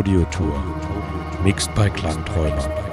Audiotour. Mixed bei Klangträumer.